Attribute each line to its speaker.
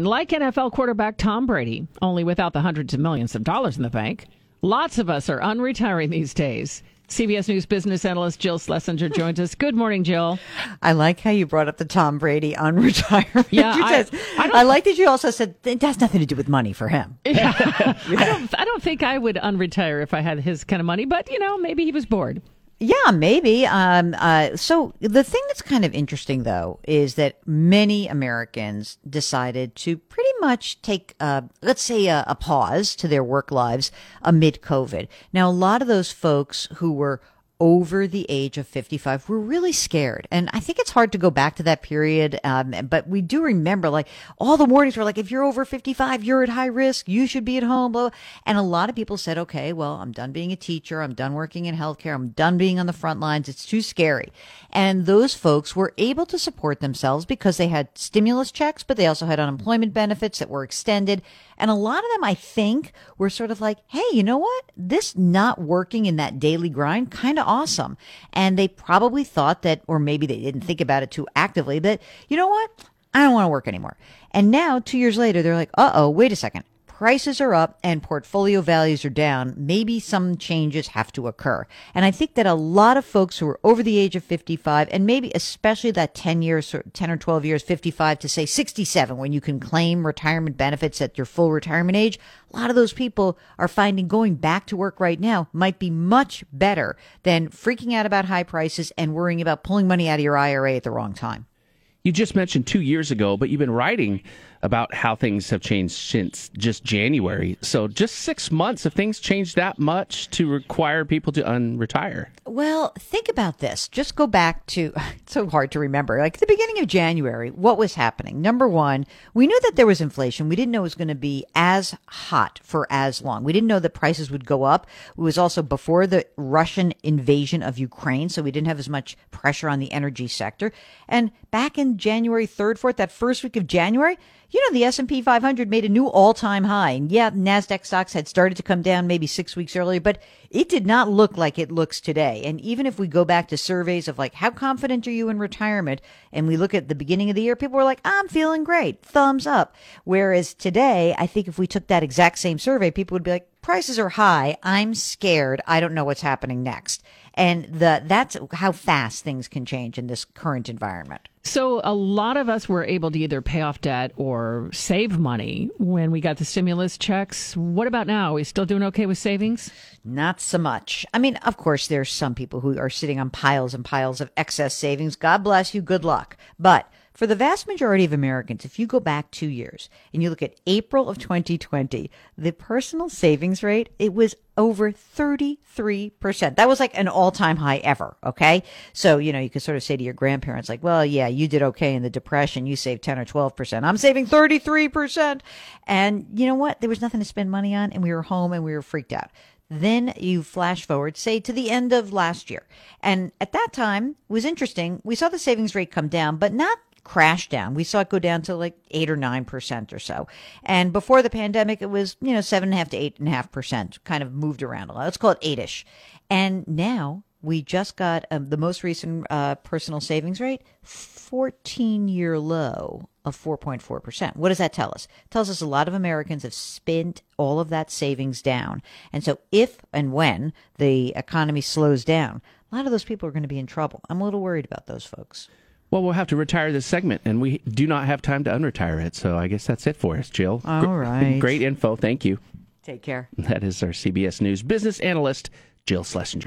Speaker 1: Like NFL quarterback Tom Brady, only without the hundreds of millions of dollars in the bank, lots of us are unretiring these days. CBS News business analyst Jill Schlesinger joins us. Good morning, Jill.
Speaker 2: I like how you brought up the Tom Brady unretirement.
Speaker 1: Yeah, I,
Speaker 2: I, I, like that you also said it has nothing to do with money for him.
Speaker 1: Yeah. I, don't, I don't think I would unretire if I had his kind of money, but you know, maybe he was bored.
Speaker 2: Yeah, maybe. Um, uh, so the thing that's kind of interesting, though, is that many Americans decided to pretty much take, uh, let's say, a, a pause to their work lives amid COVID. Now, a lot of those folks who were over the age of 55 were really scared. And I think it's hard to go back to that period. Um, but we do remember like all the warnings were like, if you're over 55, you're at high risk. You should be at home. Blah. And a lot of people said, okay, well, I'm done being a teacher. I'm done working in healthcare. I'm done being on the front lines. It's too scary. And those folks were able to support themselves because they had stimulus checks, but they also had unemployment benefits that were extended. And a lot of them, I think, were sort of like, hey, you know what? This not working in that daily grind kind of awesome. And they probably thought that, or maybe they didn't think about it too actively, that, you know what? I don't want to work anymore. And now, two years later, they're like, uh oh, wait a second prices are up and portfolio values are down, maybe some changes have to occur. And I think that a lot of folks who are over the age of 55 and maybe especially that 10 years, 10 or 12 years, 55 to say 67 when you can claim retirement benefits at your full retirement age, a lot of those people are finding going back to work right now might be much better than freaking out about high prices and worrying about pulling money out of your IRA at the wrong time.
Speaker 3: You just mentioned two years ago, but you've been writing about how things have changed since just January. So, just six months, have things changed that much to require people to unretire?
Speaker 2: Well, think about this. Just go back to, it's so hard to remember, like the beginning of January, what was happening? Number one, we knew that there was inflation. We didn't know it was going to be as hot for as long. We didn't know that prices would go up. It was also before the Russian invasion of Ukraine, so we didn't have as much pressure on the energy sector. And back in January 3rd, 4th, that first week of January, you know, the S&P 500 made a new all-time high. And yeah, NASDAQ stocks had started to come down maybe six weeks earlier, but it did not look like it looks today. And even if we go back to surveys of like, how confident are you in retirement? And we look at the beginning of the year, people were like, I'm feeling great. Thumbs up. Whereas today, I think if we took that exact same survey, people would be like, prices are high. I'm scared. I don't know what's happening next. And the, that's how fast things can change in this current environment.
Speaker 1: So a lot of us were able to either pay off debt or save money when we got the stimulus checks. What about now? Are we still doing okay with savings?
Speaker 2: Not so much. I mean, of course, there's some people who are sitting on piles and piles of excess savings. God bless you. Good luck. But for the vast majority of Americans, if you go back two years and you look at April of 2020, the personal savings rate, it was over 33%. That was like an all time high ever. Okay. So, you know, you could sort of say to your grandparents, like, well, yeah, you did okay in the depression. You saved 10 or 12%. I'm saving 33%. And you know what? There was nothing to spend money on and we were home and we were freaked out. Then you flash forward, say to the end of last year. And at that time was interesting. We saw the savings rate come down, but not crash down. We saw it go down to like eight or nine percent or so. And before the pandemic, it was, you know, seven and a half to eight and a half percent, kind of moved around a lot. Let's call it eight ish. And now we just got um, the most recent uh, personal savings rate, 14 year low of 4.4%. What does that tell us? It tells us a lot of Americans have spent all of that savings down. And so if and when the economy slows down, a lot of those people are going to be in trouble. I'm a little worried about those folks.
Speaker 3: Well, we'll have to retire this segment, and we do not have time to unretire it. So I guess that's it for us, Jill.
Speaker 2: All right.
Speaker 3: Great info. Thank you.
Speaker 2: Take care.
Speaker 3: That is our CBS News business analyst, Jill Schlesinger.